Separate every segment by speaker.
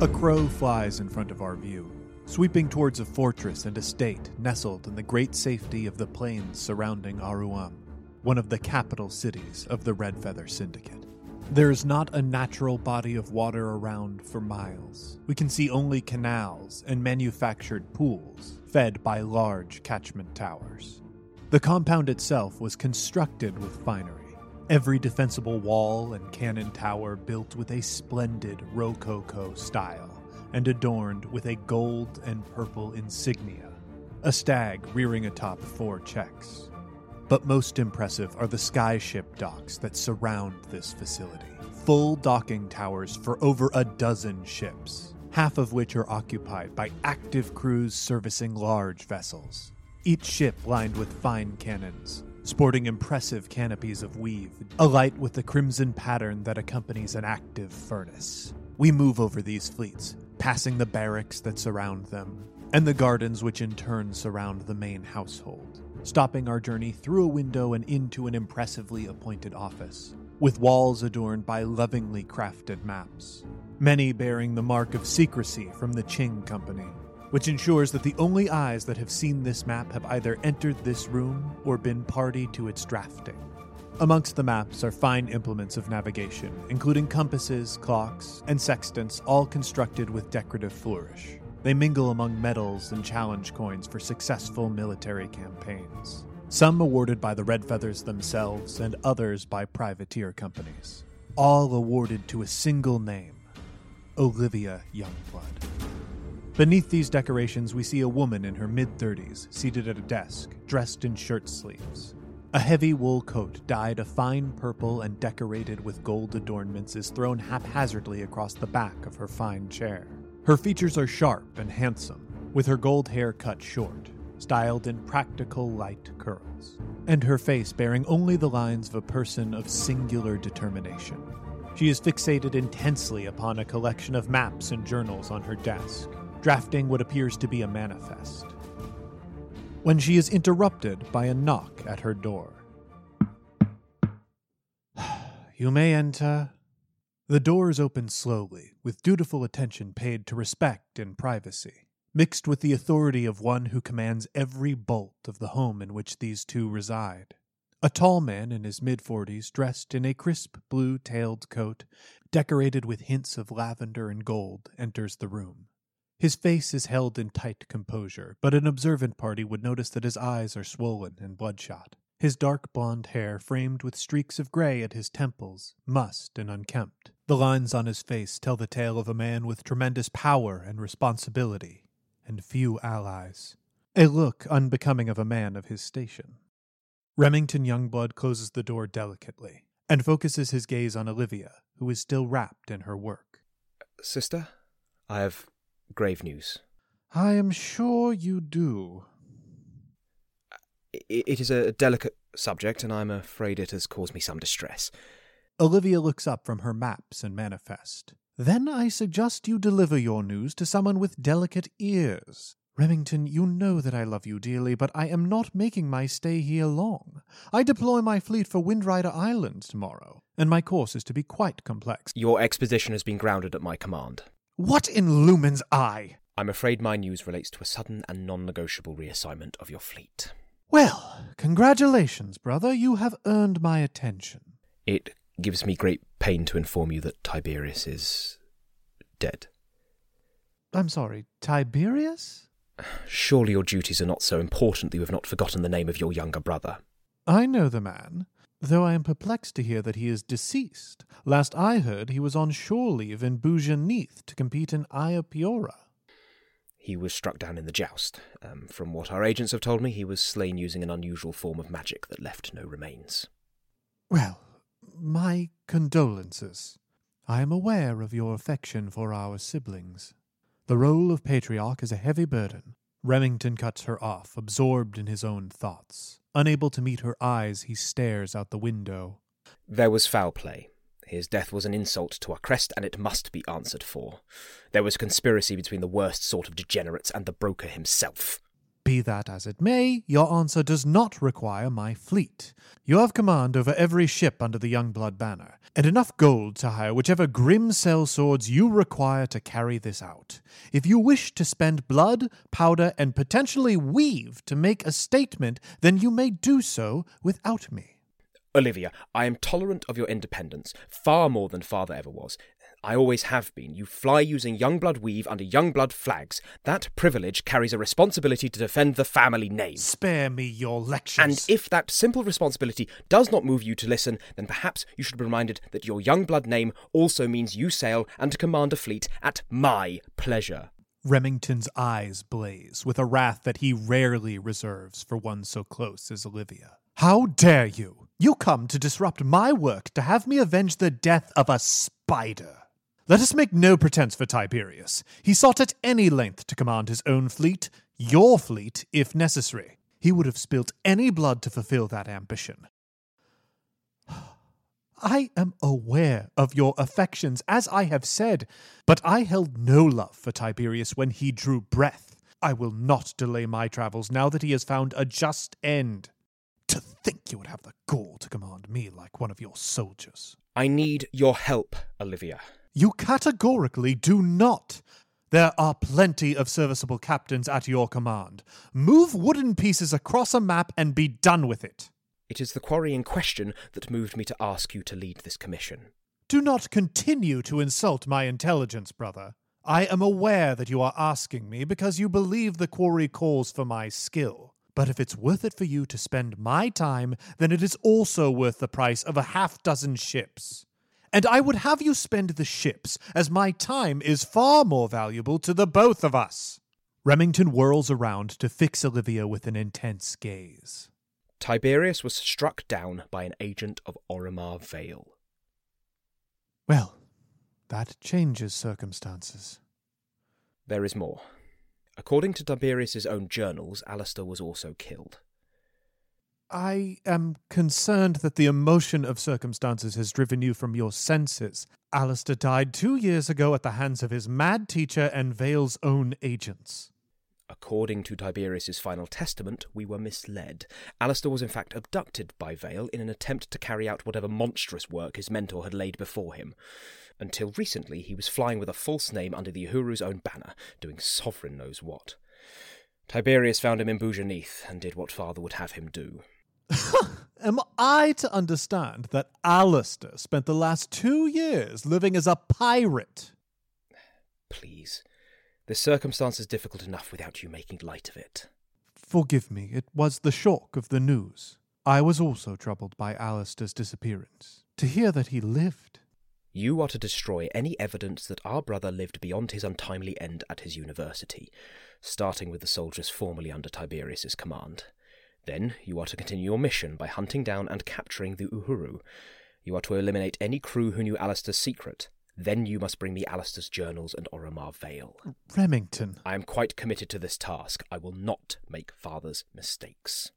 Speaker 1: A crow flies in front of our view, sweeping towards a fortress and estate nestled in the great safety of the plains surrounding Aruam, one of the capital cities of the Red Feather Syndicate. There is not a natural body of water around for miles. We can see only canals and manufactured pools fed by large catchment towers. The compound itself was constructed with finery, every defensible wall and cannon tower built with a splendid Rococo style and adorned with a gold and purple insignia, a stag rearing atop four checks. But most impressive are the skyship docks that surround this facility. Full docking towers for over a dozen ships, half of which are occupied by active crews servicing large vessels. Each ship lined with fine cannons, sporting impressive canopies of weave, alight with the crimson pattern that accompanies an active furnace. We move over these fleets, passing the barracks that surround them, and the gardens which in turn surround the main household, stopping our journey through a window and into an impressively appointed office, with walls adorned by lovingly crafted maps, many bearing the mark of secrecy from the Qing Company, which ensures that the only eyes that have seen this map have either entered this room or been party to its drafting. Amongst the maps are fine implements of navigation, including compasses, clocks, and sextants, all constructed with decorative flourish. They mingle among medals and challenge coins for successful military campaigns, some awarded by the Red Feathers themselves and others by privateer companies. All awarded to a single name Olivia Youngblood. Beneath these decorations, we see a woman in her mid 30s seated at a desk, dressed in shirt sleeves. A heavy wool coat dyed a fine purple and decorated with gold adornments is thrown haphazardly across the back of her fine chair. Her features are sharp and handsome, with her gold hair cut short, styled in practical light curls, and her face bearing only the lines of a person of singular determination. She is fixated intensely upon a collection of maps and journals on her desk, drafting what appears to be a manifest. When she is interrupted by a knock at her door. you may enter. The door is opened slowly, with dutiful attention paid to respect and privacy, mixed with the authority of one who commands every bolt of the home in which these two reside. A tall man in his mid forties, dressed in a crisp blue tailed coat, decorated with hints of lavender and gold, enters the room. His face is held in tight composure, but an observant party would notice that his eyes are swollen and bloodshot. His dark blond hair, framed with streaks of gray at his temples, mussed and unkempt. The lines on his face tell the tale of a man with tremendous power and responsibility, and few allies. A look unbecoming of a man of his station. Remington Youngblood closes the door delicately and focuses his gaze on Olivia, who is still wrapped in her work.
Speaker 2: Sister, I have grave news.
Speaker 1: I am sure you do.
Speaker 2: It is a delicate subject, and I'm afraid it has caused me some distress.
Speaker 1: Olivia looks up from her maps and manifest. Then I suggest you deliver your news to someone with delicate ears. Remington, you know that I love you dearly, but I am not making my stay here long. I deploy my fleet for Windrider Island tomorrow, and my course is to be quite complex.
Speaker 2: Your expedition has been grounded at my command.
Speaker 1: What in Lumen's eye?
Speaker 2: I'm afraid my news relates to a sudden and non negotiable reassignment of your fleet.
Speaker 1: Well, congratulations, brother. You have earned my attention.
Speaker 2: It gives me great pain to inform you that Tiberius is dead.
Speaker 1: I'm sorry, Tiberius?
Speaker 2: Surely your duties are not so important that you have not forgotten the name of your younger brother.
Speaker 1: I know the man, though I am perplexed to hear that he is deceased. Last I heard, he was on shore leave in Bujanith to compete in Iapora.
Speaker 2: He was struck down in the joust. Um, from what our agents have told me, he was slain using an unusual form of magic that left no remains.
Speaker 1: Well, my condolences. I am aware of your affection for our siblings. The role of patriarch is a heavy burden. Remington cuts her off, absorbed in his own thoughts. Unable to meet her eyes, he stares out the window.
Speaker 2: There was foul play. His death was an insult to our crest, and it must be answered for. There was conspiracy between the worst sort of degenerates and the broker himself.
Speaker 1: Be that as it may, your answer does not require my fleet. You have command over every ship under the Youngblood banner, and enough gold to hire whichever grim cell swords you require to carry this out. If you wish to spend blood, powder, and potentially weave to make a statement, then you may do so without me.
Speaker 2: Olivia, I am tolerant of your independence, far more than father ever was. I always have been. You fly using Youngblood weave under Youngblood flags. That privilege carries a responsibility to defend the family name.
Speaker 1: Spare me your lectures.
Speaker 2: And if that simple responsibility does not move you to listen, then perhaps you should be reminded that your Youngblood name also means you sail and command a fleet at my pleasure.
Speaker 1: Remington's eyes blaze with a wrath that he rarely reserves for one so close as Olivia. How dare you! You come to disrupt my work to have me avenge the death of a spider. Let us make no pretense for Tiberius. He sought at any length to command his own fleet, your fleet, if necessary. He would have spilt any blood to fulfill that ambition. I am aware of your affections, as I have said, but I held no love for Tiberius when he drew breath. I will not delay my travels now that he has found a just end. To think you would have the gall to command me like one of your soldiers.
Speaker 2: I need your help, Olivia.
Speaker 1: You categorically do not. There are plenty of serviceable captains at your command. Move wooden pieces across a map and be done with it.
Speaker 2: It is the quarry in question that moved me to ask you to lead this commission.
Speaker 1: Do not continue to insult my intelligence, brother. I am aware that you are asking me because you believe the quarry calls for my skill. But if it's worth it for you to spend my time, then it is also worth the price of a half dozen ships and I would have you spend the ships, as my time is far more valuable to the both of us. Remington whirls around to fix Olivia with an intense gaze.
Speaker 2: Tiberius was struck down by an agent of Oromar Vale.
Speaker 1: Well, that changes circumstances.
Speaker 2: There is more. According to Tiberius's own journals, Alistair was also killed.
Speaker 1: I am concerned that the emotion of circumstances has driven you from your senses. Alistair died two years ago at the hands of his mad teacher and Vale's own agents.
Speaker 2: According to Tiberius's final testament, we were misled. Alistair was in fact abducted by Vale in an attempt to carry out whatever monstrous work his mentor had laid before him. Until recently, he was flying with a false name under the Uhuru's own banner, doing sovereign knows what. Tiberius found him in Bujanith and did what father would have him do.
Speaker 1: Am I to understand that Alistair spent the last two years living as a pirate?
Speaker 2: Please. The circumstance is difficult enough without you making light of it.
Speaker 1: Forgive me, it was the shock of the news. I was also troubled by Alistair's disappearance. To hear that he lived.
Speaker 2: You are to destroy any evidence that our brother lived beyond his untimely end at his university, starting with the soldiers formerly under Tiberius's command. Then you are to continue your mission by hunting down and capturing the Uhuru. You are to eliminate any crew who knew Alistair's secret. Then you must bring me Alistair's journals and Oromar Vale.
Speaker 1: Remington.
Speaker 2: I am quite committed to this task. I will not make father's mistakes.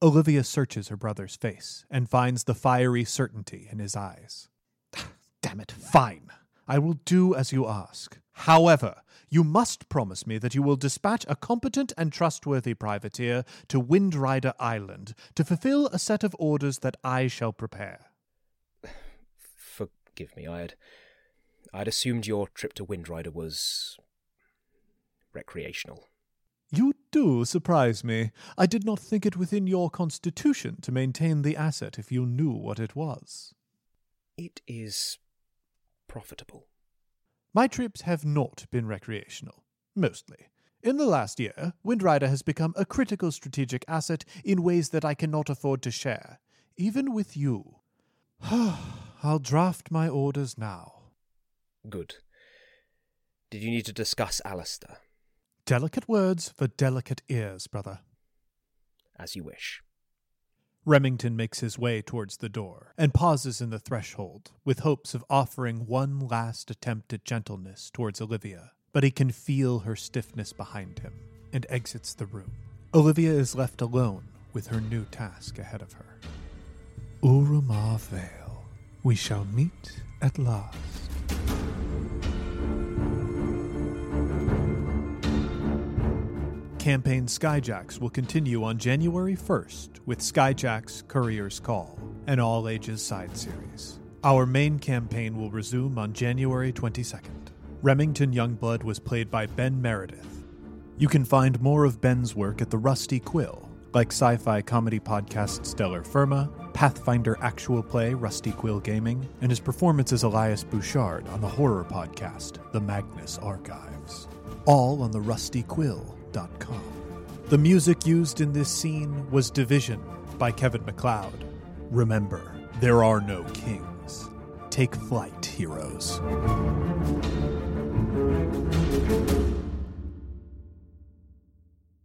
Speaker 1: Olivia searches her brother's face and finds the fiery certainty in his eyes. Damn it, fine. I will do as you ask. However, you must promise me that you will dispatch a competent and trustworthy privateer to Windrider Island to fulfill a set of orders that I shall prepare.
Speaker 2: Forgive me, I had, I had assumed your trip to Windrider was recreational.
Speaker 1: You do surprise me. I did not think it within your constitution to maintain the asset if you knew what it was.
Speaker 2: It is profitable.
Speaker 1: My trips have not been recreational, mostly. In the last year, Windrider has become a critical strategic asset in ways that I cannot afford to share, even with you. I'll draft my orders now.
Speaker 2: Good. Did you need to discuss Alistair?
Speaker 1: Delicate words for delicate ears, brother.
Speaker 2: As you wish.
Speaker 1: Remington makes his way towards the door and pauses in the threshold with hopes of offering one last attempt at gentleness towards Olivia, but he can feel her stiffness behind him and exits the room. Olivia is left alone with her new task ahead of her. Oromar Vale, we shall meet at last. Campaign Skyjacks will continue on January 1st with Skyjacks Courier's Call, an all ages side series. Our main campaign will resume on January 22nd. Remington Youngblood was played by Ben Meredith. You can find more of Ben's work at the Rusty Quill, like sci fi comedy podcast Stellar Firma, Pathfinder actual play Rusty Quill Gaming, and his performance as Elias Bouchard on the horror podcast The Magnus Archives. All on the Rusty Quill the music used in this scene was Division by Kevin MacLeod. Remember, there are no kings. Take flight, heroes.